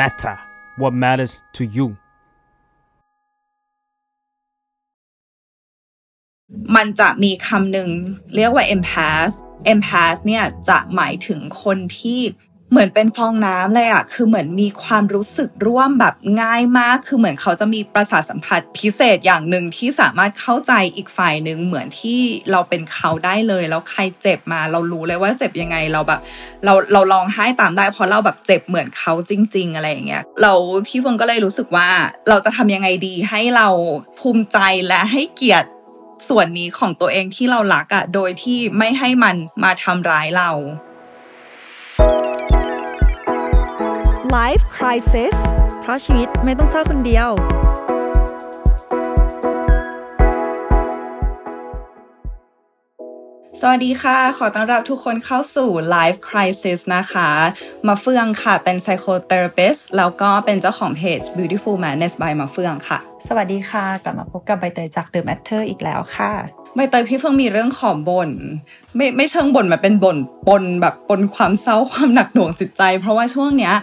matter what matters to you มันจะมีคำหนึ่งเรียกว่า empath empath เนี่ยจะหมายถึงคนที่ เหมือนเป็นฟองน้ำเลยอะคือเหมือนมีความรู้สึกร่วมแบบง่ายมาก คือเหมือนเขาจะมีประสาทสัมผัสพิเศษอย่างหนึ่งที่สามารถเข้าใจอีกฝ่ายหนึ่งเหมือนที่เราเป็นเขาได้เลย แล้วใครเจ็บมาเรารู้เลยว่าเจ็บยังไงเราแบบ เราเราลองไห้ตามได้เพราะเราแบบเจ็บเหมือนเขาจริง ๆ อะไรอย่างเงี้ยเราพี่ฟงก็เลยรู้สึกว่าเราจะทำยังไงดีให้เราภูมิใจและให้เกียรติส่วนนี้ของตัวเองที่เรารักอะโดยที่ไม่ให้มันมาทำร้ายเรา Life Crisis เพราะชีวิตไม่ต้องเศร้าคนเดียว สวัสดีค่ะ ขอต้อนรับทุกคนเข้าสู่ Life Crisis นะคะ มาเฟืองค่ะ เป็น psychotherapist แล้วก็เป็นเจ้าของเพจ Beautiful Madness by มาเฟืองค่ะ สวัสดีค่ะ กลับมาพบกับใบเตยจาก The Matter อีกแล้วค่ะ ใบเตยพี่เฟืองมีเรื่องขอบบ่นไม่ไม่เชิงบ่นมาเป็นบ่นปนแบบปนความเศร้าความหนักหน่วงจิตใจ เพราะว่าช่วงเนี้ย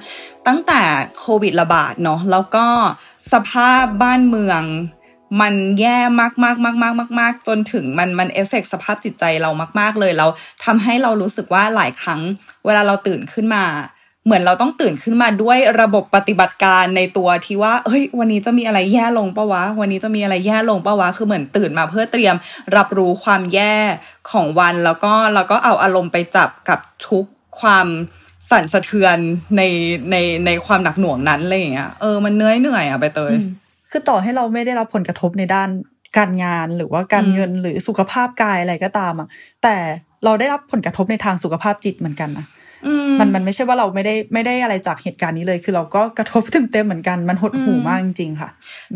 ตั้งแต่โควิดระบาดเนาะแล้วก็สภาพบ้านเมืองมันแย่มากมากมากมากมากมากจนถึงมันมันเอฟเฟกสภาพจิตใจเรามาก ๆ เลยแล้วทำให้เรารู้สึกว่าหลายครั้ง เวลาเราตื่นขึ้นมา เหมือนเราต้องตื่นขึ้นมาด้วยระบบปฏิบัติการในตัวที่ว่า เฮ้ย วันนี้จะมีอะไรแย่ลงปะวะ วันนี้จะมีอะไรแย่ลงปะวะ คือเหมือนตื่นมาเพื่อเตรียมรับรู้ความแย่ของวันแล้วก็แล้วก็เอาอารมณ์ไปจับกับทุกความสั่นสะเทือนในในในความหนักหน่วงนั้นอะไรอย่างเงี้ย เออ มันเหนื่อยเหนื่อยอะไปเตย คือต่อให้เราไม่ได้รับผลกระทบในด้านการงานหรือว่าการเงินหรือสุขภาพกายอะไรก็ตามอะแต่เราได้รับผลกระทบในทางสุขภาพจิตเหมือนกันนะ มันมันไม่ใช่ว่าเราไม่ได้ไม่ได้อะไรจากเหตุการณ์นี้เลย คือเราก็กระทบเต็มเต็มๆเหมือนกันมันหดหู่มากจริงๆค่ะ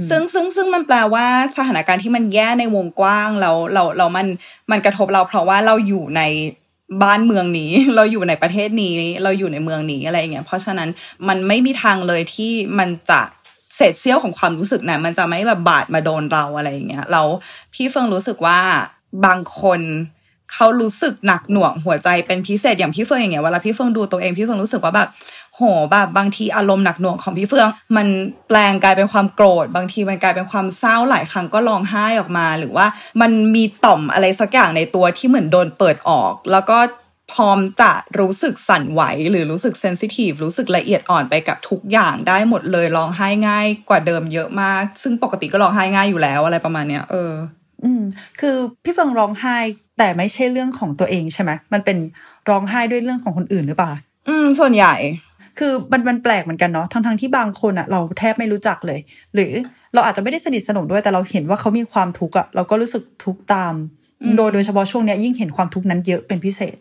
ซึ่งซึ่งซึ่งมันแปลว่าสถานการณ์ที่มันแย่ในวงกว้างแล้วเราเรามันมันกระทบเราเพราะว่าเราอยู่ในบ้านเมืองนี้เราอยู่ในประเทศนี้เราอยู่ในเมืองนี้อะไรอย่างเงี้ยเพราะฉะนั้นมันไม่มีทางเลยที่มันจะเศษเสี้ยวของความรู้สึกนะมันจะไม่แบบบาดมาโดนเราอะไรอย่างเงี้ยแล้วพี่เฟิงรู้สึกว่าบางคน เขารู้สึกหนักหน่วงหัวใจเป็นพิเศษอย่างพี่เฟิงอย่างเงี้ยเวลาพี่เฟิงดูตัวเองพี่เฟิงรู้สึกว่าแบบโหแบบบางทีอารมณ์หนักหน่วงของพี่เฟือง มันแปลงกลายเป็นความโกรธ บางทีมันกลายเป็นความเศร้าหลายครั้งก็ร้องไห้ออกมา หรือว่ามันมีต่อมอะไรสักอย่างในตัวที่เหมือนโดนเปิดออก แล้วก็พร้อมจะรู้สึกสั่นไหว หรือรู้สึกเซนซิทีฟรู้สึกละเอียดอ่อนไปกับทุกอย่างได้หมดเลยร้องไห้ง่ายกว่าเดิมเยอะมาก ซึ่งปกติก็ร้องไห้ง่ายอยู่แล้วอะไรประมาณเนี้ยเออ อืมคือพี่เฟิงร้องไห้ แต่ไม่ใช่เรื่องของตัวเองใช่ไหมมันเป็นร้องไห้ด้วยเรื่องของคนอื่นหรือเปล่า อืม ส่วนใหญ่ คือมันมันแปลกเหมือนกันเนาะทั้งทั้งที่บางคนอะเราแทบไม่รู้จักเลย หรือเราอาจจะไม่ได้สนิทสนมด้วยแต่เราเห็นว่าเขามีความทุกข์อะเราก็รู้สึกทุกข์ตาม โดยโดยเฉพาะช่วงเนี้ยยิ่งเห็นความทุกข์นั้นเยอะเป็นพิเศษ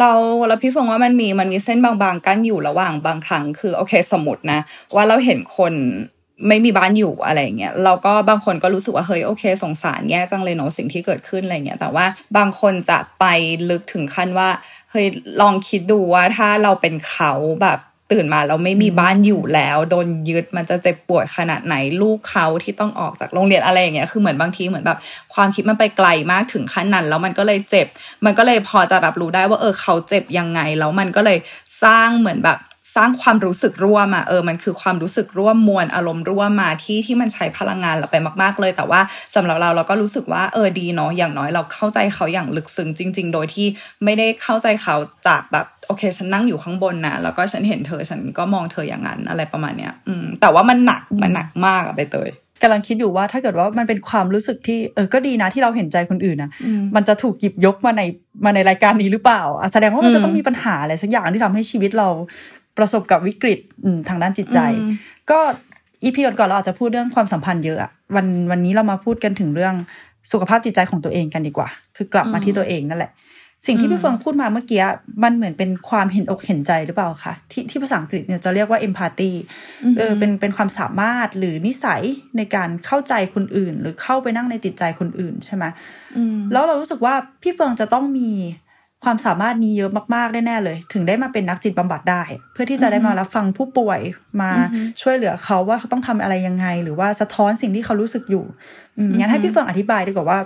เราเราพี่ฟงว่ามันมีมันมีเส้นบางๆกั้นอยู่ระหว่างบางครั้งคือโอเคสมมตินะ ว่าเราเห็นคน ไม่มีบ้านอยู่อะไรเงี้ยเราก็บางคนก็รู้สึกว่าเฮ้ยโอเค สงสารแย่จังเลยเนาะสิ่งที่เกิดขึ้นอะไรเงี้ยแต่ว่าบางคนจะไปลึกถึงขั้นว่าเฮ้ยลองคิดดูว่าถ้าเราเป็นเขาแบบตื่นมาเราไม่มีบ้านอยู่แล้ว โดนยึดมันจะเจ็บปวดขนาดไหนลูกเขาที่ต้องออกจากโรงเรียนอะไรอย่างเงี้ยคือเหมือนบางทีเหมือนแบบความคิดมันไปไกลมากถึงขั้นนั้น แล้วมันก็เลยเจ็บ มันก็เลยพอจะรับรู้ได้ว่าเออเขาเจ็บยังไงแล้วมันก็เลยสร้างเหมือนแบบ สร้างความรู้สึกร่วมอะเออมันคือความรู้สึกร่วมมวลอารมณ์ร่วมมาที่ที่มันใช้พลังงานเราไปมากๆเลย แต่ว่าสำหรับเราเราก็รู้สึกว่าเออดีเนาะอย่างน้อยเราเข้าใจเขาอย่างลึกซึ้งจริง ๆ โดยที่ไม่ได้เข้าใจเขาจากแบบโอเคฉันนั่งอยู่ข้างบนนะแล้วก็ฉันเห็นเธอฉันก็มองเธออย่างนั้นอะไรประมาณเนี้ยอืมแต่ว่ามันหนักมันหนักมากอะไปเตยกำลังคิดอยู่ว่าถ้าเกิดว่ามันเป็นความรู้สึกที่เออก็ดีนะที่เราเห็นใจคนอื่นนะมันจะถูกหยิบยกมาในมาในรายการนี้หรือเปล่าอะแสดงว่ามันจะต้องมีปัญหาอะไรสักอย่างที่ทำให้ชีวิตเรา ประสบกับวิกฤตอืมทางด้านจิตใจ ก็อีพีก่อนๆเราอาจจะพูดเรื่องความสัมพันธ์เยอะอะวันวันนี้เรามาพูดกันถึงเรื่องสุขภาพจิตใจของตัวเองกันดีกว่า คือกลับมาที่ตัวเองนั่นแหละ สิ่งที่พี่เฟิงพูดมาเมื่อกี้มันเหมือนเป็นความเห็นอกเห็นใจหรือเปล่าคะที่ที่ภาษาอังกฤษเนี่ยจะเรียกว่า empathy เออเป็นเป็นความสามารถหรือนิสัยในการเข้าใจคนอื่น หรือเข้าไปนั่งในจิตใจคนอื่นใช่ไหมแล้วเรารู้สึกว่าพี่เฟิงจะต้องมี ความสามารถนี้เยอะมากๆแน่ๆเลย ถึงได้มาเป็นนักจิตบำบัดได้ เพื่อที่จะได้มารับฟังผู้ป่วยมาช่วยเหลือเขาว่าเขาต้องทำอะไรยังไง หรือว่าสะท้อนสิ่งที่เขารู้สึกอยู่อืมงั้นให้พี่เฟิงอธิบายดีกว่าว่า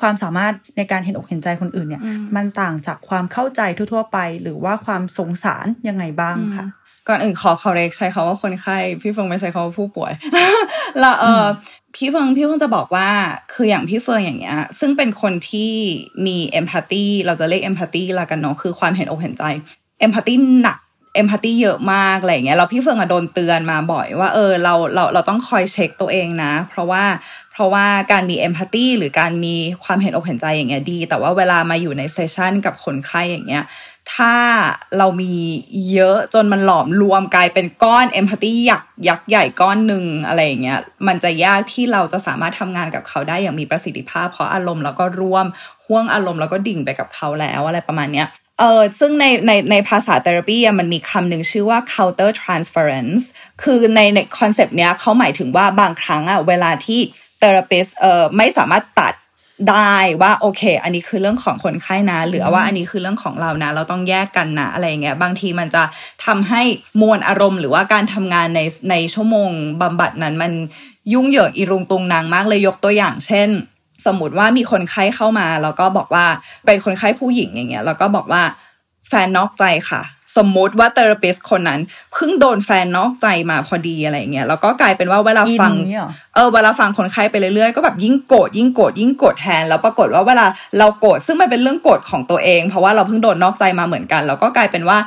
ความสามารถในการเห็นอกเห็นใจคนอื่นเนี่ย มันต่างจากความเข้าใจทั่วๆไป หรือว่าความสงสารยังไงบ้างค่ะ ก่อนอื่นขอ correct ใช้คำว่าคนไข้ พี่เฟิงไม่ใช้คำว่าผู้ป่วยแล้วเออพี่เฟิงพี่เฟิงจะบอกว่าคืออย่างพี่เฟิงอย่างเงี้ย ซึ่งเป็นคนที่มี empathy เราจะเรียก empathy ละกันเนาะคือความเห็นอกเห็นใจ empathy หนัก empathy เยอะมากอะไรเงี้ยเราพี่เฟิงอะโดนเตือนมาบ่อยว่าเออเราเราเราต้องคอยเช็คตัวเองนะ เพราะว่าเพราะว่าการมีเอมพัตตีหรือการมีความเห็นอกเห็นใจอย่างเงี้ยดี แต่ว่าเวลามาอยู่ในเซสชันกับคนไข้อย่างเงี้ย ถ้าเรามีเยอะจนมันหลอมรวมกลายเป็นก้อนเอมพัตตียักยักใหญ่ก้อนหนึ่งอะไรอย่างเงี้ยมันจะยากที่เราจะสามารถทำงานกับเขาได้อย่างมีประสิทธิภาพ เพราะอารมณ์แล้วก็ร่วมห่วงอารมณ์แล้วก็ดิ่งไปกับเขาแล้วอะไรประมาณเนี้ยเออซึ่งในในในภาษาเทอราปีมันมีคำหนึ่งชื่อว่า counter transference คือในใน concept เนี้ยเขาหมายถึงว่าบางครั้งอะเวลาที่ therapist เออไม่สามารถตัด ได้ว่าโอเค อันนี้คือเรื่องของคนไข้นะหรือว่าอันนี้คือเรื่องของเรานะ เราต้องแยกกันนะอะไรเงี้ยบางทีมันจะทำให้มวลอารมณ์ หรือว่าการทำงานในในชั่วโมงบำบัดนั้นมันยุ่งเหยิงอีรุงตุงนางมากเลยยกตัวอย่างเช่น สมมติว่ามีคนไข้เข้ามาแล้วก็บอกว่าเป็นคนไข้ผู้หญิงอย่างเงี้ยแล้วก็บอกว่าแฟนนอกใจค่ะ สมมุติว่าเทอราปิสคนนั้นเพิ่งโดนแฟนนอกใจมาพอดีอะไรเงี้ยแล้วก็กลายเป็นว่าเวลาฟังอินเนี่ยหรอเออเวลาฟังคนไข้ไปเรื่อยๆก็แบบยิ่งโกรธยิ่งโกรธยิ่งโกรธแทน แล้วปรากฏว่าเวลาเราโกรธซึ่งมันเป็นเรื่องโกรธของตัวเอง เพราะว่าเราเพิ่งโดนนอกใจมาเหมือนกัน แล้วก็กลายเป็นว่า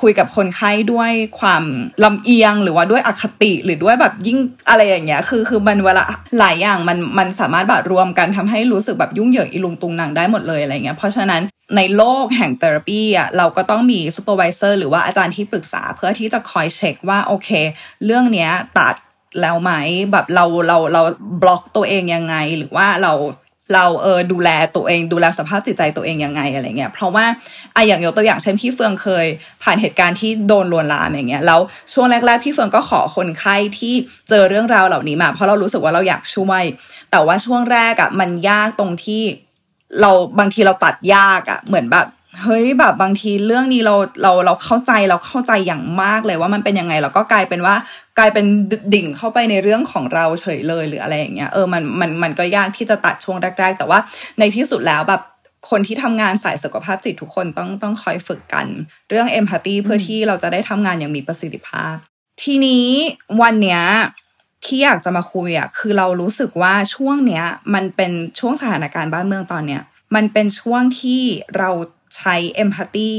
คุยกับคนไข้ด้วยความลำเอียงหรือว่าด้วยอคติหรือด้วยแบบยิ่งอะไรอย่างเงี้ยคือคือมันเวลาหลายอย่างมันมันสามารถแบบรวมกันทำให้รู้สึกแบบยุ่งเหยิงอีลุงตุงนางได้หมดเลยอะไรเงี้ยเพราะฉะนั้นในโลกแห่ง therapy อะเราก็ต้องมี supervisor หรือว่าอาจารย์ที่ปรึกษาเพื่อที่จะคอยเช็คว่าโอเค เรื่องเนี้ยตัดแล้วไหมแบบเราเราเราบล็อกตัวเองยังไง หรือว่าเรา เราเออดูแลตัวเอง ดูแลสภาพจิตใจตัวเองยังไงอะไรเงี้ยเพราะว่าไออย่างยกตัวอย่างเช่นพี่เฟืองเคย ผ่านเหตุการณ์ที่โดนลวนลามอย่างเงี้ยแล้วช่วงแรก ๆ พี่เฟืองก็ขอคนไข้ที่เจอเรื่องราวเหล่านี้มา เพราะเรารู้สึกว่าเราอยากช่วย แต่ว่าช่วงแรกอะ่ะมันยากตรงที่เราบางทีเราตัดยากอะ่ะเหมือนแบบ เฮ้ยแบบบางทีเรื่องนี้เราเราเราเข้าใจเราเข้าใจอย่างมากเลยว่ามันเป็นยังไงแล้วก็กลายเป็นว่ากลายเป็นดิ่งเข้าไปในเรื่องของเราเฉยเลยหรืออะไรอย่างเงี้ยเออมันมันมันก็ยากที่จะตัดช่วงแรก ๆ แต่ว่าในที่สุดแล้วแบบคนที่ทำงานสายสุขภาพจิตทุกคนต้องต้องคอยฝึกกัน เรื่องเอมพัตตีเพื่อที่เราจะได้ทำงานอย่างมีประสิทธิภาพ ทีนี้วันเนี้ยที่อยากจะมาคุยอะคือเรารู้สึกว่าช่วงเนี้ย มันเป็นช่วงสถานการณ์บ้านเมืองตอนเนี้ย มันเป็นช่วงที่เรา ใช้เอมพัตตี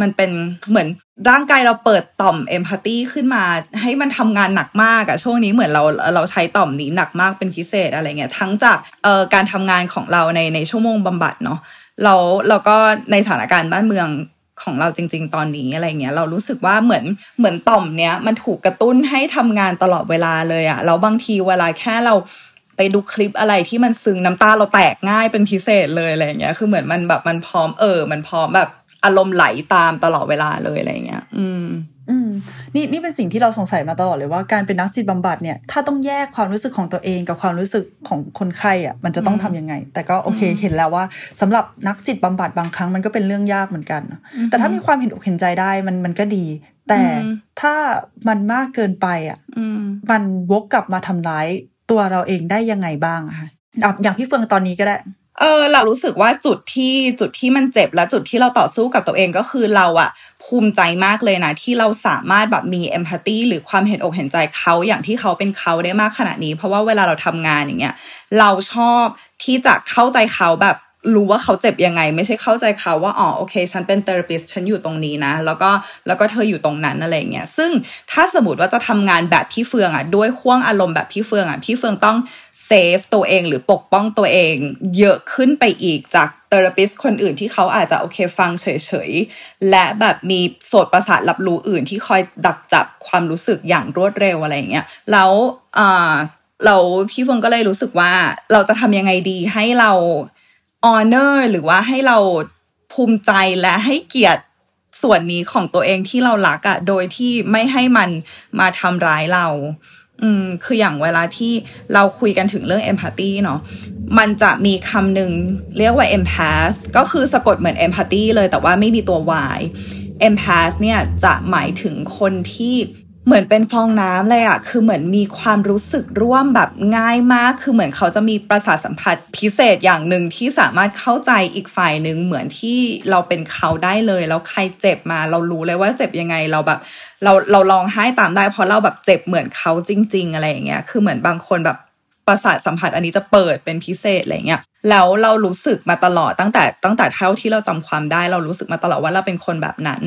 มันเป็นเหมือนร่างกายเราเปิดต่อมเอมพัตตีขึ้นมา ให้มันทำงานหนักมากอะช่วงนี้เหมือนเราเราใช้ต่อมนี้หนักมากเป็นพิเศษอะไรเงี้ยทั้งจากเอ่อการทำงานของเราในในชั่วโมงบำบัดเนาะเราเราก็ในสถานการณ์บ้านเมืองของเราจริง ๆ ตอนนี้อะไรเงี้ยเรารู้สึกว่าเหมือนเหมือนต่อมเนี้ยมันถูกกระตุ้นให้ทำงานตลอดเวลาเลยอะแล้วบางทีเวลาแค่เรา ไปดูคลิปอะไรที่มันซึ้งน้ำตาเราแตกง่ายเป็นพิเศษเลยอะไรเงี้ย คือเหมือนมันแบบมันพร้อมเออ มันพร้อมแบบอารมณ์ไหลตามตลอดเวลาเลยอะไรเงี้ย อืม อืม นี่นี่เป็นสิ่งที่เราสงสัยมาตลอดเลยว่าการเป็นนักจิตบำบัดเนี่ย ถ้าต้องแยกความรู้สึกของตัวเองกับความรู้สึกของคนไข้อะ มันจะต้องทำยังไง แต่ก็โอเคเห็นแล้วว่าสำหรับนักจิตบำบัดบางครั้งมันก็เป็นเรื่องยากเหมือนกัน แต่ถ้ามีความเห็นอกเห็นใจได้มันมันก็ดี แต่ถ้ามันมากเกินไปอะอืมมันวกกลับมาทำร้าย ตัวเราเองได้ยังไงบ้างอะคะอะอย่างพี่เฟืองตอนนี้ก็ได้ เออเรารู้สึกว่าจุดที่จุดที่มันเจ็บและจุดที่เราต่อสู้กับตัวเองก็คือเราอะภูมิใจมากเลยนะที่เราสามารถแบบมีเอมพัตตีหรือความเห็นอกเห็นใจเขาอย่างที่เขาเป็นเขาได้มากขนาดนี้ เพราะว่าเวลาเราทำงานอย่างเงี้ยเราชอบที่จะเข้าใจเขาแบบ รู้ว่าเขาเจ็บยังไง ไม่ใช่เข้าใจเขาว่าอ๋อโอเค ฉันเป็น therapist ฉันอยู่ตรงนี้นะ แล้วก็แล้วก็เธออยู่ตรงนั้นอะไรเงี้ยซึ่งถ้าสมมติว่าจะทำงานแบบพี่เฟืองอะด้วยห้วงอารมณ์แบบพี่เฟืองอะพี่เฟืองต้อง save ตัวเองหรือปกป้องตัวเอง เยอะขึ้นไปอีกจาก therapist คนอื่นที่เขาอาจจะโอเคฟังเฉยๆ และแบบมีโสตประสาทรับรู้อื่นที่คอยดักจับความรู้สึกอย่างรวดเร็วอะไรเงี้ยแล้วอ่าเราพี่เฟืองก็เลยรู้สึกว่าเราจะทำยังไงดีให้เรา honor หรือว่าให้เราภูมิใจและให้เกียรติส่วนนี้ของตัวเองที่เรารักอะ่ะโดยที่ไม่ให้มันมาทำร้ายเรา อืม คืออย่างเวลาที่เราคุยกันถึงเรื่อง empathy เนาะ มันจะมีคำหนึ่งเรียกว่า empath ก็คือสะกดเหมือน empathy เลยแต่ว่าไม่มีตัว y empath เนี่ยจะหมายถึงคนที่ เหมือนเป็นฟองน้ำเลยอะคือเหมือนมีความรู้สึกร่วมแบบง่ายมาก คือเหมือนเขาจะมีประสาทสัมผัสพิเศษอย่างหนึ่งที่สามารถเข้าใจอีกฝ่ายหนึ่งเหมือนที่เราเป็นเขาได้เลย แล้วใครเจ็บมา เรารู้เลยว่าเจ็บยังไง เราแบบ เราเราลองให้ตามได้เพราะเราแบบเจ็บเหมือนเขาจริง ๆ อะไรอย่างเงี้ย คือเหมือนบางคนแบบ ประสาทสัมผัสอันนี้จะเปิดเป็นพิเศษอะไรเงี้ยแล้วเรารู้สึกมาตลอดตั้งแต่ตั้งแต่เท่าที่เราจำความได้ เรารู้สึกมาตลอดว่าเราเป็นคนแบบนั้น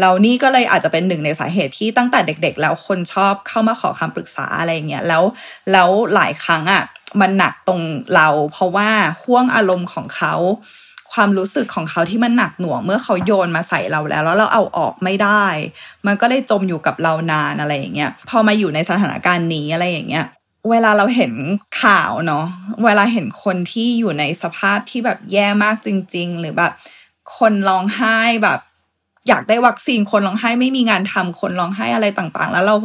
แล้วนี่ก็เลยอาจจะเป็นหนึ่งในสาเหตุที่ตั้งแต่เด็ก ๆ แล้วคนชอบเข้ามาขอคำปรึกษาอะไรเงี้ยแล้วแล้วหลายครั้งอะมันหนักตรงเรา เพราะว่าห่วงอารมณ์ของเขาความรู้สึกของเขาที่มันหนักหน่วงเมื่อเขาโยนมาใส่เราแล้ว แล้วเราเอาออกไม่ได้ มันก็เลยจมอยู่กับเรานานอะไรอย่างเงี้ยพอมาอยู่ในสถานการณ์นี้อะไรอย่างเงี้ย เวลาเราเห็นข่าวเนาะเวลาเห็นคนที่อยู่ในสภาพที่แบบแย่มากจริง ๆ หรือแบบ คนร้องไห้แบบ อยากได้วัคซีนคนร้องไห้ไม่มีงานทำคนร้องไห้อะไรต่างๆ แล้วเรา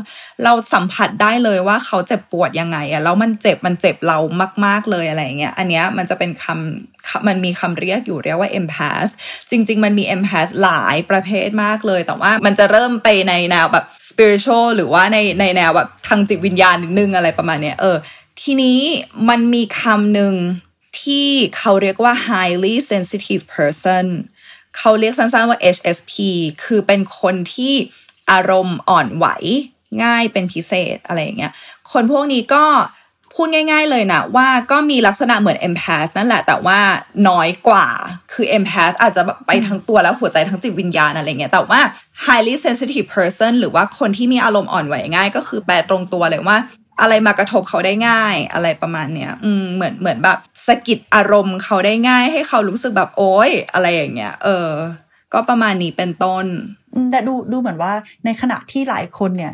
เราสัมผัสได้เลยว่าเขาเจ็บปวดยังไงอะแล้วมันเจ็บมันเจ็บเรามาก ๆเลยอะไรเงี้ยอันเนี้ยมันจะเป็นคำมันมีคำเรียกอยู่เรียกว่า empath จริง ๆ มันมี empath หลายประเภทมากเลย แต่ว่ามันจะเริ่มไปในแนวแบบ spiritual หรือว่าในในแนวแบบทางจิตวิญญาณนิดนึงอะไรประมาณเนี้ยเออ ทีนี้มันมีคำหนึ่งที่เขาเรียกว่า highly sensitive person เขาเรียกสั้นๆว่า HSP คือเป็นคนที่อารมณ์อ่อนไหวง่ายเป็นพิเศษอะไรอย่างเงี้ย คนพวกนี้ก็ พูดง่ายๆเลยนะว่าก็มีลักษณะเหมือน empath นั่นแหละแต่ว่าน้อยกว่าคือ empath อาจจะไปทั้งตัวแล้วหัวใจทั้งจิตวิญญาณอะไรเงี้ยแต่ว่า highly sensitive person หรือว่าคนที่มีอารมณ์อ่อนไหวง่าย ก็คือแปลตรงตัวเลยว่าอะไรมากระทบเขาได้ง่ายอะไรประมาณเนี้ย อืมเหมือนเหมือนแบบสะกิดอารมณ์เขาได้ง่าย ให้เขารู้สึกแบบโอ๊ยอะไรอย่างเงี้ย เออ ก็ประมาณนี้เป็นต้นแต่ดูดูเหมือนว่าในขณะที่หลายคนเนี่ย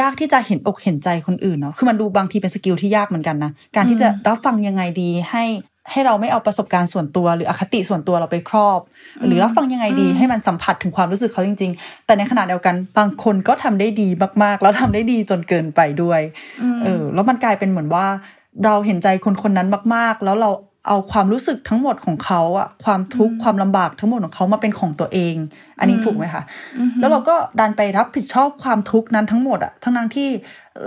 ยากที่จะเห็นอกเห็นใจคนอื่นเนาะคือมันดูบางทีเป็นสกิลที่ยากเหมือนกันนะการที่จะรับฟังยังไงดีให้ให้เราไม่เอาประสบการณ์ส่วนตัว หรืออคติส่วนตัวเราไปครอบ หรือรับฟังยังไงดี ให้มันสัมผัสถึงความรู้สึกเขาจริง ๆ แต่ในขณะเดียวกันบางคนก็ทำได้ดีมากๆ แล้วทำได้ดีจนเกินไปด้วยเออแล้วมันกลายเป็นเหมือนว่า เราเห็นใจคนคนนั้นมากๆ แล้วเรา เอาความรู้สึกทั้งหมดของเขาอะความทุกข์ความลำบากทั้งหมดของเขามาเป็นของตัวเอง อันนี้ถูกไหมคะแล้วเราก็ดันไปรับผิดชอบความทุกข์นั้นทั้งหมดอะทั้งนั้นที่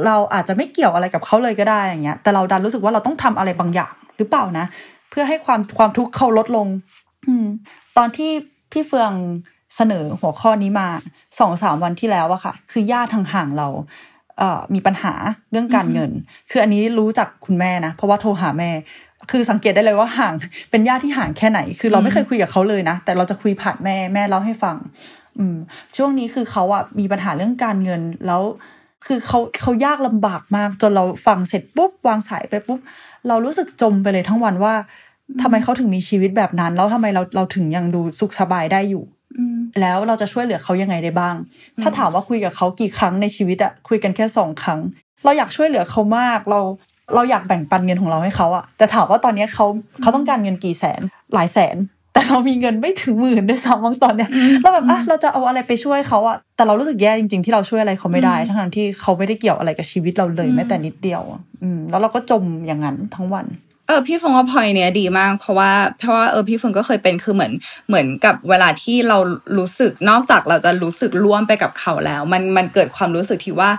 เราอาจจะไม่เกี่ยวอะไรกับเขาเลยก็ได้อย่างเงี้ย แต่เราดันรู้สึกว่าเราต้องทำอะไรบางอย่างหรือเปล่านะ เพื่อให้ความความทุกข์เขาลดลง อืม ตอนที่พี่เฟืองเสนอหัวข้อนี้มาสองสามวันที่แล้วอะค่ะ คือญาติทางห่างเราเอ่อมีปัญหาเรื่องการเงิน คืออันนี้รู้จากคุณแม่นะ เพราะว่าโทรหาแม่ คือสังเกตได้เลยว่าห่างเป็นญาติที่ห่างแค่ไหน คือเราไม่เคยคุยกับเขาเลยนะ แต่เราจะคุยผ่านแม่แม่เล่าให้ฟัง อืม ช่วงนี้คือเขาอะมีปัญหาเรื่องการเงินแล้วคือเขาเขายากลำบากมาก จนเราฟังเสร็จปุ๊บวางสายไปปุ๊บ เรารู้สึกจมไปเลยทั้งวันว่าทำไมเขาถึงมีชีวิตแบบนั้น แล้วทำไมเราเราถึงยังดูสุขสบายได้อยู่แล้วเราจะช่วยเหลือเขายังไงได้บ้าง ถ้าถามว่าคุยกับเขากี่ครั้งในชีวิตอะคุยกันแค่สองครั้ง เราอยากช่วยเหลือเขามาก เรา เราอยากแบ่งปันเงินของเราให้เขาอะแต่ถามว่าตอนนี้เขาเขาต้องการเงินกี่แสนหลายแสน แต่เรามีเงินไม่ถึงหมื่นด้วยซ้ำบางตอนเนี้ยเราแบบอะเราจะเอาอะไรไปช่วยเขาอะแต่เรารู้สึกแย่จริงๆที่เราช่วยอะไรเขาไม่ได้ ทั้งที่เขาไม่ได้เกี่ยวอะไรกับชีวิตเราเลยแม้แต่นิดเดียวอืมแล้วเราก็จมอย่างนั้นทั้งวันเออพี่ฟงว่าพอยเนี้ยดีมาก เพราะว่าเพราะว่าเออพี่ฟงก็เคยเป็นคือเหมือนเหมือนกับเวลาที่เรารู้สึกนอกจากเราจะรู้สึกร่วมไปกับเขาแล้ว มันมันเกิดความรู้สึกที่ว่า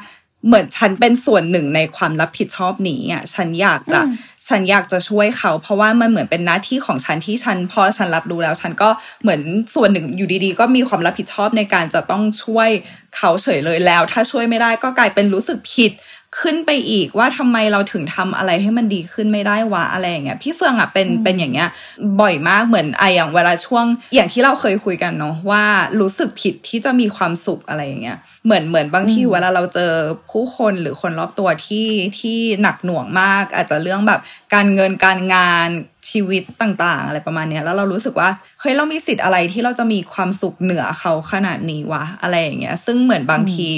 เหมือนฉันเป็นส่วนหนึ่งในความรับผิดชอบนี้อะฉันอยากจะฉันอยากจะช่วยเขา เพราะว่ามันเหมือนเป็นหน้าที่ของฉันที่ฉันพอฉันรับรู้แล้ว ฉันก็เหมือนส่วนหนึ่งอยู่ดีๆ ก็มีความรับผิดชอบในการจะต้องช่วยเขาเฉยเลยแล้ว ถ้าช่วยไม่ได้ก็กลายเป็นรู้สึกผิด ขึ้นไปอีกว่าทำไมเราถึงทำอะไรให้มันดีขึ้นไม่ได้วะอะไรอย่างเงี้ยพี่เฟืองอะเป็นเป็นอย่างเงี้ย บ่อยมากเหมือนไออย่างเวลาช่วง อย่างที่เราเคยคุยกันเนาะว่ารู้สึกผิดที่จะมีความสุขอะไรอย่างเงี้ยเหมือนเหมือนบางทีเวลาเราเจอผู้คนหรือคนรอบตัวที่ที่หนักหน่วงมาก อาจจะเรื่องแบบ การเงินการงานชีวิตต่างๆ อะไรประมาณนี้แล้วเรารู้สึกว่าเฮ้ยเรามีสิทธิ์อะไรที่เราจะมีความสุขเหนือเขาขนาดนี้วะอะไรอย่างเงี้ย ซึ่งเหมือนบางที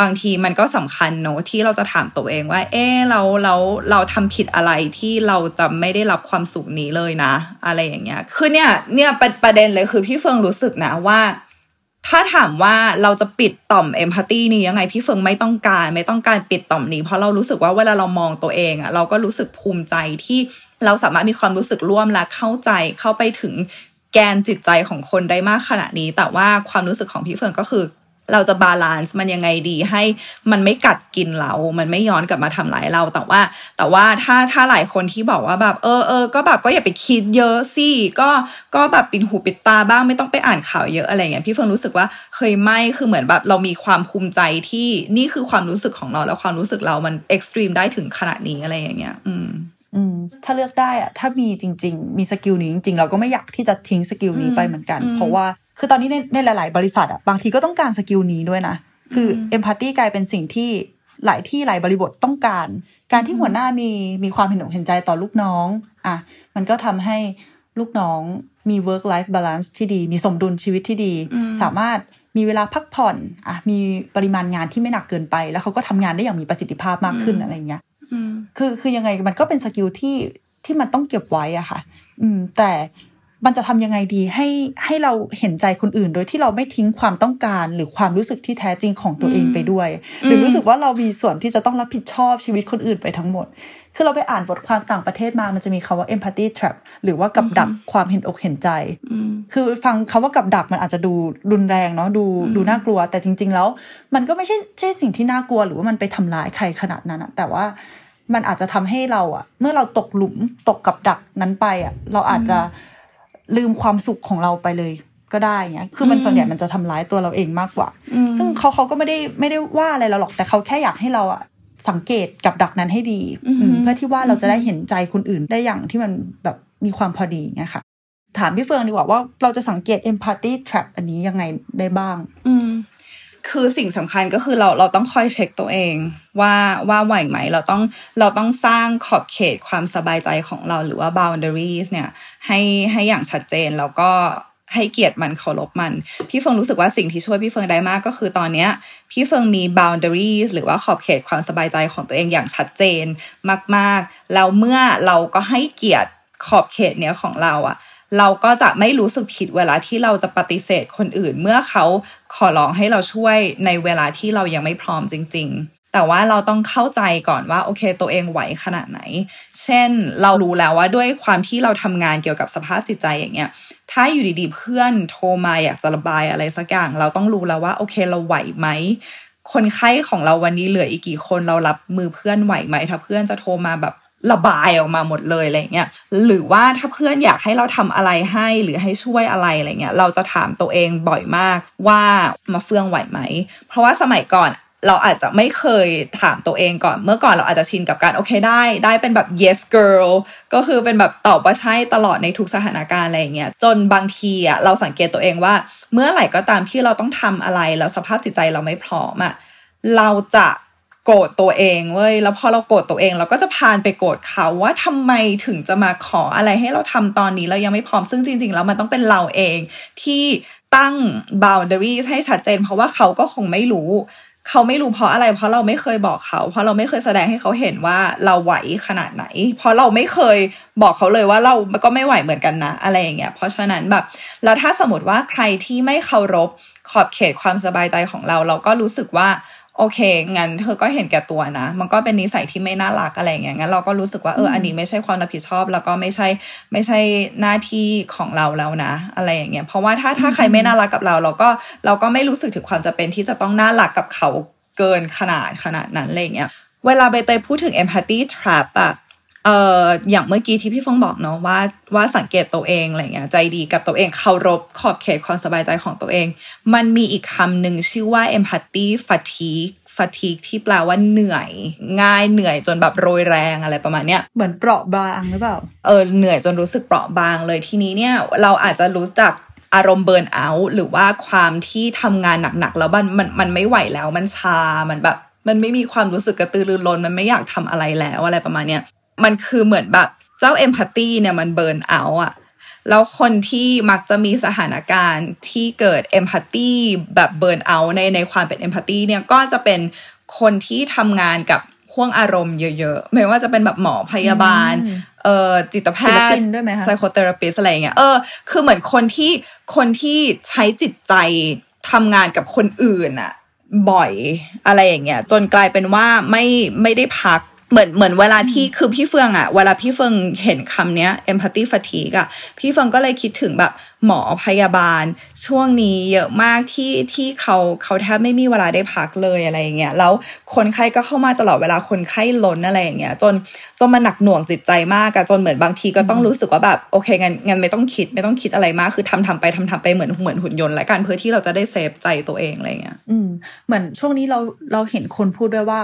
บางทีมันก็สำคัญเนอะที่เราจะถามตัวเองว่า เออเราเราเราทำผิดอะไรที่เราจะไม่ได้รับความสุขนี้เลยนะ อะไรอย่างเงี้ยคือเนี่ยเนี่ยเป็นประเด็นเลยคือพี่เฟิงรู้สึกนะว่า ถ้าถามว่าเราจะปิดต่อมเอมพัตตีนี้ยังไงพี่เฟิงไม่ต้องการ ไม่ต้องการปิดต่อมนี้ เพราะเรารู้สึกว่าเวลาเรามองตัวเองอะเราก็รู้สึกภูมิใจที่เราสามารถมีความรู้สึกร่วมและเข้าใจเข้าไปถึงแกนจิตใจของคนได้มากขนาดนี้ แต่ว่าความรู้สึกของพี่เฟิงก็คือ เราจะ balance มันยังไงดีให้มันไม่กัดกินเรา มันไม่ย้อนกลับมาทำร้ายเราแต่ว่า แต่ว่าถ้าถ้าหลายคนที่บอกว่าแบบเออเออก็แบบก็อย่าไปคิดเยอะสิก็ก็แบบปิดหูปิดตาบ้างไม่ต้องไปอ่านข่าวเยอะอะไรเงี้ยพี่เฟิร์นรู้สึกว่าเคยไม่คือเหมือนแบบเรามีความภูมิใจที่นี่คือความรู้สึกของเราแล้วความรู้สึกเรามันเอextreme ได้ถึงขนาดนี้อะไรอย่างเงี้ย อืมอืมถ้าเลือกได้อะถ้ามีจริง ๆ มี skill นี้จริงๆ เราก็ไม่อยากที่จะทิ้ง skill นี้ไปเหมือนกัน เพราะว่า คือตอนนี้ในในหลาย ๆ บริษัทอะบางทีก็ต้องการ skill นี้ด้วยนะ คือ empathy กลายเป็นสิ่งที่หลายที่หลายบริบทต้องการ การที่หัวหน้ามีมีความเห็นอกเห็นใจต่อลูกน้องอะมันก็ทำให้ลูกน้องมี work life balance ที่ดี มีสมดุลชีวิตที่ดี สามารถมีเวลาพักผ่อนอะมีปริมาณงานที่ไม่หนักเกินไป แล้วเขาก็ทำงานได้อย่างมีประสิทธิภาพมากขึ้นอะไรเงี้ยคือคือยังไงมันก็เป็นสกิลที่ที่มันต้องเก็บไว้อะค่ะ อืมแต่ มันจะทำยังไงดีให้ให้เราเห็นใจคนอื่น โดยที่เราไม่ทิ้งความต้องการหรือความรู้สึกที่แท้จริงของตัวเองไปด้วย หรือรู้สึกว่าเรามีส่วนที่จะต้องรับผิดชอบชีวิตคนอื่นไปทั้งหมด คือเราไปอ่านบทความต่างประเทศมามันจะมีคาว่า empathy trap หรือว่ากับดักความเห็นอกเห็นใจ คือฟังคาว่ากับดักมันอาจจะดูรุนแรงเนาะดูดูน่ากลัว แต่จริง ๆ แล้ว มันก็ไม่ใช่ใช่สิ่งที่น่ากลัว หรือว่ามันไปทำร้ายใครขนาดนั้นอะแต่ว่ามันอาจจะทำให้เราอะเมื่อเราตกหลุมตกกับดักนั้นไปอะเราอาจจะ ลืมความสุขของเราไปเลยก็ได้เงี้ย คือมันส่วนใหญ่มันจะทำร้ายตัวเราเองมากกว่า ซึ่งเขาเขาก็ไม่ได้ไม่ได้ว่าอะไรเราหรอก แต่เขาแค่อยากให้เราอะสังเกตกับดักนั้นให้ดี เพื่อที่ว่าเราจะได้เห็นใจคนอื่นได้อย่างที่มันแบบมีความพอดีเงี้ยค่ะ ถามพี่เฟิร์นดีกว่าว่าเราจะสังเกต empathy trap อันนี้ยังไงได้บ้าง อืม คือสิ่งสำคัญก็คือเราเราต้องคอยเช็คตัวเอง ว่าว่าไหวไหมเราต้องเราต้องสร้างขอบเขตความสบายใจของเราหรือว่า boundaries เนี่ยให้ให้อย่างชัดเจนแล้วก็ให้เกียรติมันเคารพมัน พี่เฟิงรู้สึกว่าสิ่งที่ช่วยพี่เฟิงได้มากก็คือตอนเนี้ย พี่เฟิงมี boundaries หรือว่าขอบเขตความสบายใจของตัวเองอย่างชัดเจนมากๆแล้วเมื่อเราก็ให้เกียรติขอบเขตเนี้ยของเราอะ เราก็จะไม่รู้สึกผิดเวลาที่เราจะปฏิเสธคนอื่น เมื่อเขาขอร้องให้เราช่วยในเวลาที่เรายังไม่พร้อมจริง ๆ แต่ว่าเราต้องเข้าใจก่อนว่าโอเคตัวเองไหวขนาดไหน เช่นเรารู้แล้วว่าด้วยความที่เราทำงานเกี่ยวกับสภาพจิตใจอย่างเงี้ยถ้าอยู่ดีๆ เพื่อนโทรมาอยากจะระบายอะไรสักอย่าง เราต้องรู้แล้วว่าโอเคเราไหวไหมคนไข้ของเราวันนี้เหลืออีกกี่คนเรารับมือเพื่อนไหวไหมถ้าเพื่อนจะโทรมาแบบ ระบายออกมาหมดเลยอะไรเงี้ยหรือว่าถ้าเพื่อนอยากให้เราทำอะไรให้หรือให้ช่วยอะไรอะไรเงี้ยเราจะถามตัวเองบ่อยมากว่ามาเฟื่องไหวไหม เพราะว่าสมัยก่อนเราอาจจะไม่เคยถามตัวเองก่อน เมื่อก่อนเราอาจจะชินกับการโอเคได้ ได้เป็นแบบ yes girl ก็คือเป็นแบบตอบว่าใช่ตลอดในทุกสถานการณ์อะไรเงี้ย จนบางทีอะเราสังเกตตัวเองว่า เมื่อไหร่ก็ตามที่เราต้องทำอะไรแล้วสภาพจิตใจเราไม่พร้อมอะเราจะ โกรธตัวเองเว้ยแล้วพอเราโกรธตัวเอง เราก็จะพานไปโกรธเขาว่าทำไมถึงจะมาขออะไรให้เราทำตอนนี้เรายังไม่พร้อมซึ่งจริง ๆ แล้วมันต้องเป็นเราเองที่ตั้ง boundaries ให้ชัดเจน เพราะว่าเขาก็คงไม่รู้ เขาไม่รู้เพราะอะไร เพราะเราไม่เคยบอกเขา เพราะเราไม่เคยแสดงให้เขาเห็นว่าเราไหวขนาดไหน เพราะเราไม่เคยบอกเขาเลยว่าเราก็ไม่ไหวเหมือนกันนะอะไรอย่างเงี้ยเพราะฉะนั้นแบบแล้วถ้าสมมติว่าใครที่ไม่เคารพขอบเขตความสบายใจของเรา เราก็รู้สึกว่า โอเค งั้นเธอก็เห็นแก่ตัวนะ มันก็เป็นนิสัยที่ไม่น่ารักอะไรเงี้ย งั้นเราก็รู้สึกว่าเออ อันนี้ไม่ใช่ความรับผิดชอบ แล้วก็ไม่ใช่ไม่ใช่หน้าที่ของเราแล้วนะ อะไรอย่างเงี้ย เพราะว่าถ้าถ้าใครไม่น่ารักกับเรา เราก็เราก็ไม่รู้สึกถึงความจะเป็นที่จะต้องน่ารักกับเขาเกินขนาดขนาดนั้นอะไรเงี้ย เวลาใบเตยพูดถึง empathy trap อะ เอ่ออย่างเมื่อกี้ที่พี่ฟงบอกเนาะว่าว่าสังเกตตัวเองอะไรเงี้ยใจดีกับตัวเองเคารพขอบเขตความสบายใจของตัวเอง มันมีอีกคำหนึ่งชื่อว่า empathy fatigue fatigue ที่แปลว่าเหนื่อยง่ายเหนื่อยจนแบบโรยแรงอะไรประมาณเนี้ยเหมือนเปราะบางหรือเปล่าเออเหนื่อยจนรู้สึกเปราะบางเลยทีนี้เนี่ยเราอาจจะรู้จักอารมณ์เบิร์นเอาท์หรือว่าความที่ทำงานหนักๆแล้วมันมันมันไม่ไหวแล้วมันชา มันแบบ มันไม่มีความรู้สึกกระตือรือร้นมันไม่อยากทำอะไรแล้วอะไรประมาณเนี้ย มันคือเหมือนแบบเจ้า empathy เนี่ยมัน burn out อะแล้วคนที่มักจะมีสถานการณ์ที่เกิด empathy แบบ burn out ในในความเป็น empathy เนี่ยก็จะเป็นคนที่ทำงานกับห้วงอารมณ์เยอะๆ ไม่ว่าจะเป็นแบบหมอพยาบาล เอ่อจิตแพทย์ด้วยไหมคะ psychotherapist อะไรเงี้ย เออ คือเหมือนคนที่คนที่ใช้จิตใจทำงานกับคนอื่นอะบ่อยอะไรอย่างเงี้ย จนกลายเป็นว่าไม่ไม่ได้พัก เหมือนเหมือนเวลาที่คือพี่เฟืองอะเวลาพี่เฟืองเห็นคำเนี้ย empathy fatigue อะพี่เฟืองก็เลยคิดถึงแบบหมอพยาบาล ช่วงนี้เยอะมากที่ที่เขาเขาแทบไม่มีเวลาได้พักเลยอะไรอย่างเงี้ยแล้วคนไข้ก็เข้ามาตลอดเวลาคนไข้ล้นอะไรอย่างเงี้ย จนจนมันหนักหน่วงจิตใจมากอะจนเหมือนบางทีก็ต้องรู้สึกว่าแบบโอเคงั้นงั้นไม่ต้องคิดไม่ต้องคิดอะไรมาก คือทำทำไปทำทำไปเหมือนเหมือนหุ่นยนต์และกันเพื่อที่เราจะได้เซฟใจตัวเองอะไรเงี้ยอืมเหมือนช่วงนี้เราเราเห็นคนพูดด้วยว่า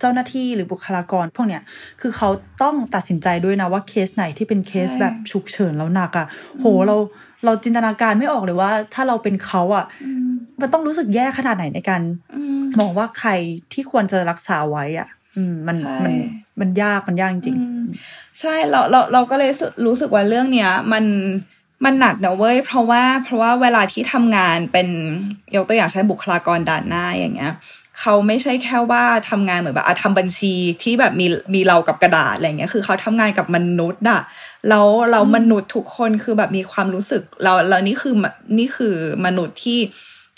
เจ้าหน้าที่หรือบุคลากรพวกเนี้ยคือเขาต้องตัดสินใจด้วยนะว่าเคสไหนที่เป็นเคสแบบฉุกเฉินแล้วหนักอะ่ะ โหเราเราจินตนาการไม่ออกเลยว่า ถ้าเราเป็นเขาอะ่ะมันต้องรู้สึกแย่ขนาดไหนในการมองว่าใครที่ควรจะรักษาไว้อะ่ะอืมมันมันมันยากมันยากจริงใช่เราเราเราก็เลยรู้สึกว่าเรื่องเนี้ย มันมันหนักนะเว้ยเพราะว่าเพราะว่าเวลาที่ทำงานเป็นยกตัวอย่างใช้บุคลากรด่านหน้าอย่างเงี้ย เขาไม่ใช่แค่ว่าทำงานเหมือนแบบทำบัญชีที่แบบมีมีเรากับกระดาษอะไรเงี้ยคือเขาทำงานกับมนุษย์อะแล้วเรามนุษย์ทุกคนคือแบบมีความรู้สึกเราแล้วนี่คือนี่คือมนุษย์ที่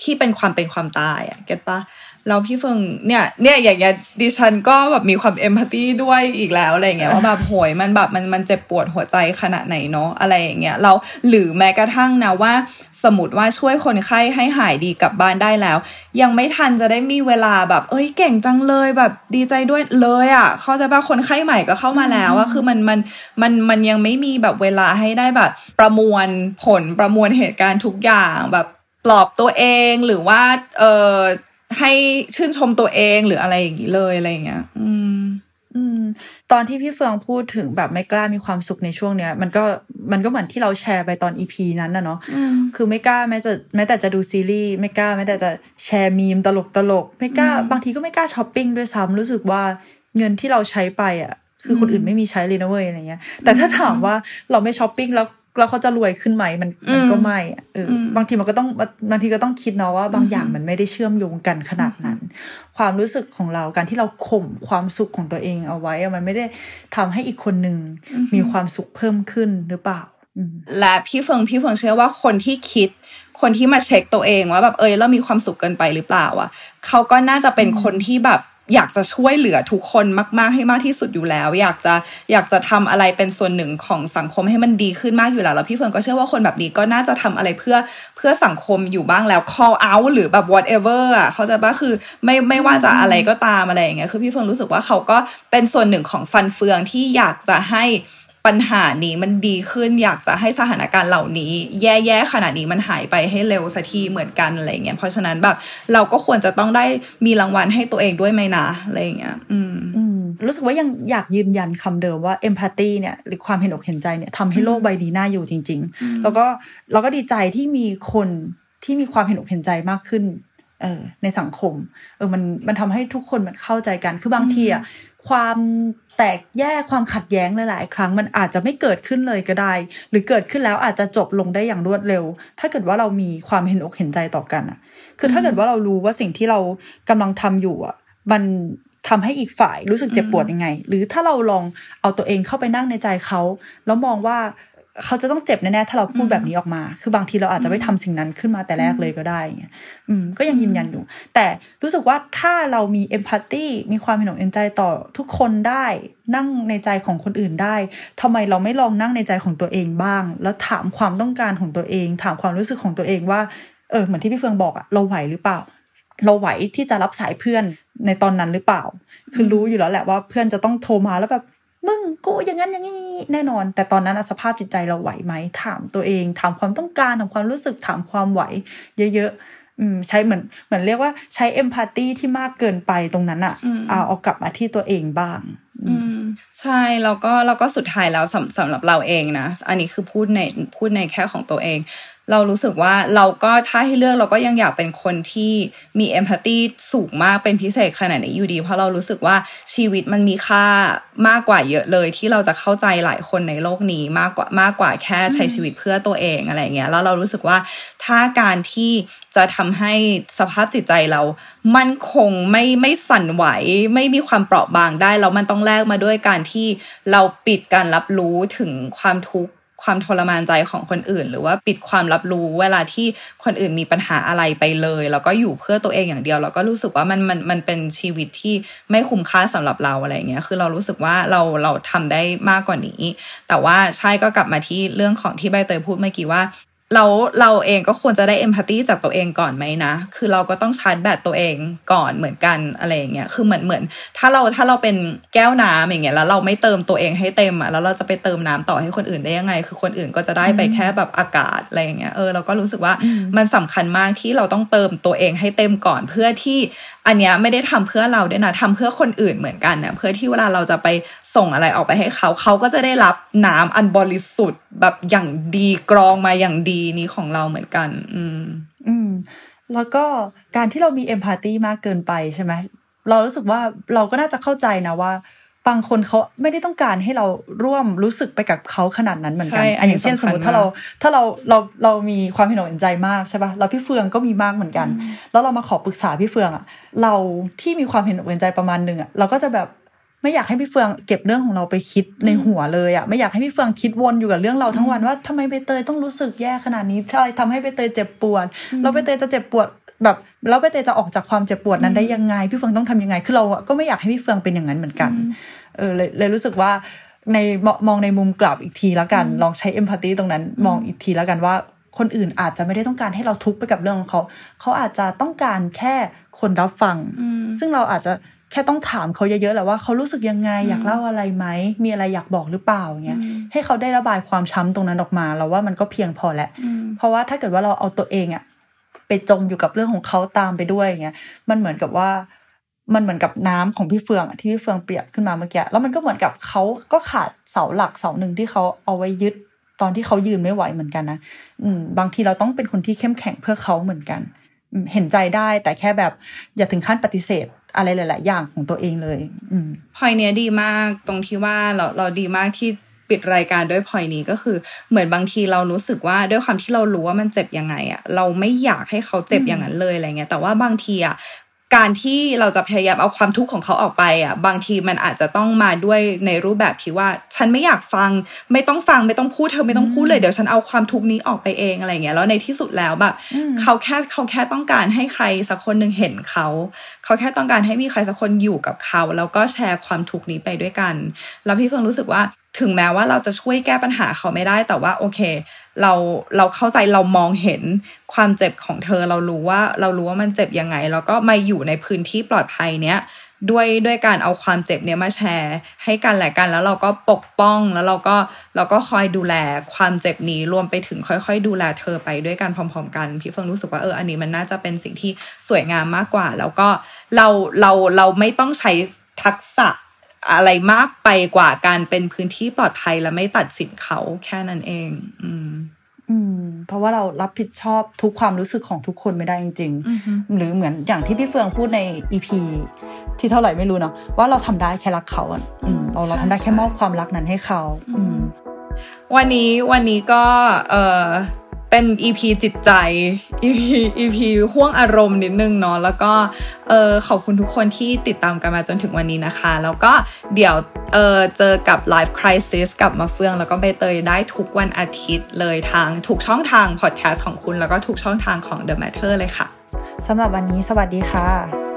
ที่เป็นความเป็นความตายอะเก็ตปะ เราพี่เฟิงเนี่ยเนี่ยอย่างเงี้ยดิฉันก็แบบมีความเอมพัตตีด้วยอีกแล้วอะไรเงี้ยว่าแบบโหยมันแบบมันมันเจ็บปวดหัวใจขนาดไหนเนาะอะไรอย่างเงี้ยเราหรือแม้กระทั่งนะว่า สมมติว่าช่วยคนไข้ให้หายดีกลับบ้านได้แล้ว ยังไม่ทันจะได้มีเวลาแบบ เอ้ยเก่งจังเลยแบบดีใจด้วยเลยอะ่ะ เขาจะว่าคนไข้ใหม่ก็เข้ามาแล้วอะคือมันมันมันมันยังไม่มีแบบเวลาให้ได้แบบ ประมวลผลประมวลเหตุการณ์ทุกอย่างแบบปลอบตัวเองหรือว่าเออ ให้ชื่นชมตัวเองหรืออะไรอย่างนี้เลยอะไรเงี้ย อืม อืม ตอนที่พี่เฟืองพูดถึงแบบไม่กล้ามีความสุขในช่วงเนี้ย มันก็มันก็เหมือนที่เราแชร์ไปตอน EP นั้นนะเนาะคือไม่กล้าแม้จะแม้แต่จะดูซีรีส์ไม่กล้าแม้แต่จะแชร์มีมตลกตลกไม่กล้า บางทีก็ไม่กล้าช้อปปิ้งด้วยซ้ำรู้สึกว่าเงินที่เราใช้ไปอะคือคนอื่นไม่มีใช้เลยนะเว้ยอะไรเงี้ย แต่ถ้าถามว่าเราไม่ช้อปปิ้งแล้ว แล้วเขาจะรวยขึ้นไหมมันมันก็ไม่เออบางทีมันก็ต้องบางทีก็ต้องคิดเนาะว่า บางอย่างมันไม่ได้เชื่อมโยงกันขนาดนั้น ความรู้สึกของเราการที่เราข่มความสุขของตัวเองเอาไว้ มันไม่ได้ทำให้อีกคนหนึ่งมีความสุขเพิ่มขึ้นหรือเปล่าและพี่เฟิงพี่เฟิงเชื่อว่าคนที่คิด คนที่มาเช็คตัวเองว่าแบบเออเรามีความสุขเกินไปหรือเปล่าอะเขาก็น่าจะเป็นคนที่แบบ อยากจะช่วยเหลือทุกคนมาก ๆ ให้มากที่สุดอยู่แล้ว อยากจะอยากจะทำอะไรเป็นส่วนหนึ่งของสังคมให้มันดีขึ้นมากอยู่แล้วแล้วพี่เฟิร์นก็เชื่อว่าคนแบบนี้ก็น่าจะทำอะไรเพื่อเพื่อสังคมอยู่บ้างแล้ว call out หรือแบบ whatever อะเขาจะว่าคือไม่ไม่ว่าจะอะไรก็ตามอะไรอย่างเงี้ยคือพี่เฟิร์นรู้สึกว่าเขาก็เป็นส่วนหนึ่งของฟันเฟืองที่อยากจะให้ ปัญหานี้มันดีขึ้นอยากจะให้สถานการณ์เหล่านี้ แย่ๆขนาดนี้มันหายไปให้เร็วสักทีเหมือนกันอะไรเงี้ยเพราะฉะนั้นแบบเราก็ควรจะต้องได้มีรางวัลให้ตัวเองด้วยไหมนะอะไรเงี้ยอืมอืมรู้สึกว่ายังอยากยืนยันคำเดิมว่าเอมพัตตีเนี่ยหรือความเห็นอกเห็นใจเนี่ยทำให้โลกใบนี้น่าอยู่จริง ๆ แล้วก็เราก็ดีใจที่มีคนที่มีความเห็นอกเห็นใจมากขึ้น เออในสังคมเออมันมันทำให้ทุกคนมันเข้าใจกันคือบางทีอะความแตกแยกความขัดแย้งหลายๆ ครั้งมันอาจจะไม่เกิดขึ้นเลยก็ได้ หรือเกิดขึ้นแล้วอาจจะจบลงได้อย่างรวดเร็ว ถ้าเกิดว่าเรามีความเห็นอกเห็นใจต่อกันอะคือถ้าเกิดว่าเรารู้ว่าสิ่งที่เรากำลังทำอยู่อะมันทำให้อีกฝ่ายรู้สึกเจ็บปวดยังไง หรือถ้าเราลองเอาตัวเองเข้าไปนั่งในใจเขา แล้วมองว่า เขาจะต้องเจ็บแน่ๆถ้าเราพูดแบบนี้ออกมา คือบางทีเราอาจจะไม่ทำสิ่งนั้นขึ้นมาแต่แรกเลยก็ได้อืมก็ยังยืนยันอยู่ แต่รู้สึกว่าถ้าเรามีเอมพัตตีมีความเห็นอกเห็นใจต่อทุกคนได้ นั่งในใจของคนอื่นได้ทำไมเราไม่ลองนั่งในใจของตัวเองบ้าง แล้วถามความต้องการของตัวเอง ถามความรู้สึกของตัวเองว่า เออเหมือนที่พี่เฟืองบอกอะเราไหวหรือเปล่า เราไหวที่จะรับสายเพื่อนในตอนนั้นหรือเปล่า คือรู้อยู่แล้วแหละว่าเพื่อนจะต้องโทรมาแล้วแบบ มึงกูอย่างนั้นอย่างนี้แน่นอน แต่ตอนนั้นสภาพจิตใจเราไหวไหมถามตัวเอง ถามความต้องการถามความรู้สึกถามความไหว เยอะๆใช้เหมือนเหมือนเรียกว่าใช้เอมพัตตีที่มากเกินไปตรงนั้นอะเอาเอากลับมาที่ตัวเองบ้างอืมใช่แล้วก็แล้วก็สุดท้ายแล้วสำสำหรับเราเองนะ อันนี้คือพูดในพูดในแค่ของตัวเอง เรารู้สึกว่าเราก็ถ้าให้เลือกเราก็ยังอยากเป็นคนที่มีเอมพัตตีสูงมากเป็นพิเศษขนาดนี้อยู่ดี เพราะเรารู้สึกว่าชีวิตมันมีค่ามากกว่าเยอะเลย ที่เราจะเข้าใจหลายคนในโลกนี้มากกว่ามากกว่าแค่ใช้ชีวิตเพื่อตัวเองอะไรเงี้ยแล้วเรารู้สึกว่าถ้าการที่จะทำให้สภาพจิตใจเรามันคงไม่ไม่สั่นไหว ไม่มีความเปราะบางได้แล้วมันต้องแลกมาด้วยการที่เราปิดการรับรู้ถึงความทุกข์ ความทรมานใจของคนอื่น หรือว่าปิดความรับรู้เวลาที่คนอื่นมีปัญหาอะไรไปเลย แล้วก็อยู่เพื่อตัวเองอย่างเดียว แล้วก็รู้สึกว่ามันมันมันเป็นชีวิตที่ไม่คุ้มค่าสำหรับเราอะไรเงี้ยคือเรารู้สึกว่าเราเราทำได้มากกว่านี้ แต่ว่าใช่ก็กลับมาที่เรื่องของที่ใบเตยพูดเมื่อกี้ว่า เราเราเองก็ควรจะได้เอมพัตตีจากตัวเองก่อนไหมนะ คือเราก็ต้องชาร์จแบตตัวเองก่อนเหมือนกันอะไรอย่างเงี้ย คือเหมือนเหมือน ถ้าเราถ้าเราเป็นแก้วน้ำอย่างเงี้ยแล้วเราไม่เติมตัวเองให้เต็มอะแล้วเราจะไปเติมน้ำต่อให้คนอื่นได้ยังไง คือคนอื่นก็จะได้ไปแค่แบบอากาศอะไรอย่างเงี้ย เออเราก็รู้สึกว่ามันสำคัญมากที่เราต้องเติมตัวเองให้เต็มก่อนเพื่อที่อันเนี้ยไม่ได้ทำเพื่อเราด้วยนะทำเพื่อคนอื่นเหมือนกันนะเพื่อที่เวลาเราจะไปส่งอะไรออกไปให้เขาเขาก็จะได้รับน้ำอันบริสุทธิ์แบบอย่างดีกรองมาอย่างดีนี้ของเราเหมือนกัน อืม อืม แล้วก็การที่เรามีเอมพัตตีมากเกินไปใช่ไหมเรารู้สึกว่าเราก็น่าจะเข้าใจนะว่าบางคนเขาไม่ได้ต้องการให้เราร่วมรู้สึกไปกับเขาขนาดนั้นเหมือนกันอย่างเช่นสมมติถ้าเราถ้าเราเราเรามีความเห็นอกเห็นใจมากใช่ปะเราพี่เฟืองก็มีมากเหมือนกัน แล้วเรามาขอปรึกษาพี่เฟืองอะเราที่มีความเห็นอกเห็นใจประมาณหนึ่งอะเราก็จะแบบ ไม่อยากให้พี่เฟืองเก็บเรื่องของเราไปคิดในหัวเลยอะไม่อยากให้พี่เฟืองคิดวนอยู่กับเรื่องเราทั้งวันว่าทำไมใบเตยต้องรู้สึกแย่ขนาดนี้อะไรทำให้ใบเตยเจ็บปวดเราใบเตยจะเจ็บปวดแบบแล้วใบเตยจะออกจากความเจ็บปวดนั้นได้ยังไง พี่เฟืองต้องทำยังไงคือเราก็ไม่อยากให้พี่เฟืองเป็นอย่างนั้นเหมือนกันเออเลยเลยรู้สึกว่าในมองในมุมกลับอีกทีแล้วกัน ลองใช้เอมพัตตีตรงนั้นมองอีกทีแล้วกันว่า คนอื่นอาจจะไม่ได้ต้องการให้เราทุกข์ไปกับเรื่องของเขา เขาอาจจะต้องการแค่คนรับฟัง ซึ่งเราอาจจะ แค่ต้องถามเขาเยอะๆแหละว่าเขารู้สึกยังไงอยากเล่าอะไรไหมมีอะไรอยากบอกหรือเปล่าเงี้ยให้เขาได้ระบายความช้ำตรงนั้นออกมาเราว่ามันก็เพียงพอแหละ เพราะว่าถ้าเกิดว่าเราเอาตัวเองอะไปจมอยู่กับเรื่องของเขาตามไปด้วยเงี้ยมันเหมือนกับว่ามันเหมือนกับน้ำของพี่เฟืองที่พี่เฟืองเปรียบขึ้นมาเมื่อกี้แล้วมันก็เหมือนกับเขาก็ขาดเสาหลักเสาหนึ่งที่เขาเอาไว้ยึดตอนที่เขายืนไม่ไหวเหมือนกันนะอืมบางทีเราต้องเป็นคนที่เข้มแข็งเพื่อเขาเหมือนกัน เห็นใจได้แต่แค่แบบอย่าถึงขั้นปฏิเสธ อะไรหลาย ๆ อย่างของตัวเองเลยอืมพอยเนี้ยดีมากตรงที่ว่าเราเราดีมากที่ปิดรายการด้วยพอยนี้ก็คือเหมือนบางทีเรารู้สึกว่าด้วยความที่เรารู้ว่ามันเจ็บยังไงอะเราไม่อยากให้เขาเจ็บอย่างนั้นเลยอะไรเงี้ยแต่ว่าบางทีอะ การที่เราจะพยายามเอาความทุกข์ของเขาออกไปอะบางทีมันอาจจะต้องมาด้วยในรูปแบบที่ว่า ฉันไม่อยากฟัง ไม่ต้องฟังไม่ต้องพูดเธอไม่ต้องพูดเลยเดี๋ยวฉันเอาความทุกข์นี้ออกไปเองอะไรเงี้ยแล้วในที่สุดแล้วแบบเขาแค่เขาแค่ต้องการให้ใครสักคนหนึ่งเห็นเขา เขาแค่ต้องการให้มีใครสักคนอยู่กับเขา แล้วก็แชร์ความทุกข์นี้ไปด้วยกัน แล้วพี่เฟิงรู้สึกว่า ถึงแม้ว่าเราจะช่วยแก้ปัญหาเขาไม่ได้ แต่ว่าโอเค เราเราเข้าใจเรามองเห็นความเจ็บของเธอ เรารู้ว่าเรารู้ว่ามันเจ็บยังไง แล้วก็มาอยู่ในพื้นที่ปลอดภัยเนี้ยด้วยด้วยการเอาความเจ็บเนี้ยมาแชร์ ให้กันแหละกันแล้วเราก็ปกป้องแล้วเราก็เราก็คอยดูแลความเจ็บนี้รวมไปถึงค่อย ๆ ดูแลเธอไปด้วยกันพร้อม ๆ กันพี่เฟิงรู้สึกว่าเอออันนี้มันน่าจะเป็นสิ่งที่สวยงามมากกว่า แล้วก็เราเราเราไม่ต้องใช้ทักษะ อะไรมากไปกว่าการเป็นพื้นที่ปลอดภัยและไม่ตัดสินเขาแค่นั้นเอง อืมอืม เพราะว่าเรารับผิดชอบทุกความรู้สึกของทุกคนไม่ได้จริง ๆ หรือเหมือนอย่างที่พี่เฟืองพูดในอีพีที่เท่าไหร่ไม่รู้เนาะว่าเราทำได้แค่รักเขาอะเราเราทำได้แค่มอบความรักนั้นให้เขา อืวันนี้วันนี้ก็ เออ เป็น EP จิตใจ EP EP ห่วงอารมณ์นิดนึงเนาะแล้วก็เออขอบคุณทุกคนที่ติดตามกันมาจนถึงวันนี้นะคะ แล้วก็เดี๋ยวเออเจอกับ Live Crisis กับมาเฟือง แล้วก็ใบเตยได้ทุกวันอาทิตย์เลยทางทุกช่องทางพอดแคสต์ของคุณ แล้วก็ทุกช่องทางของ The Matter เลยค่ะสำหรับวันนี้สวัสดีค่ะ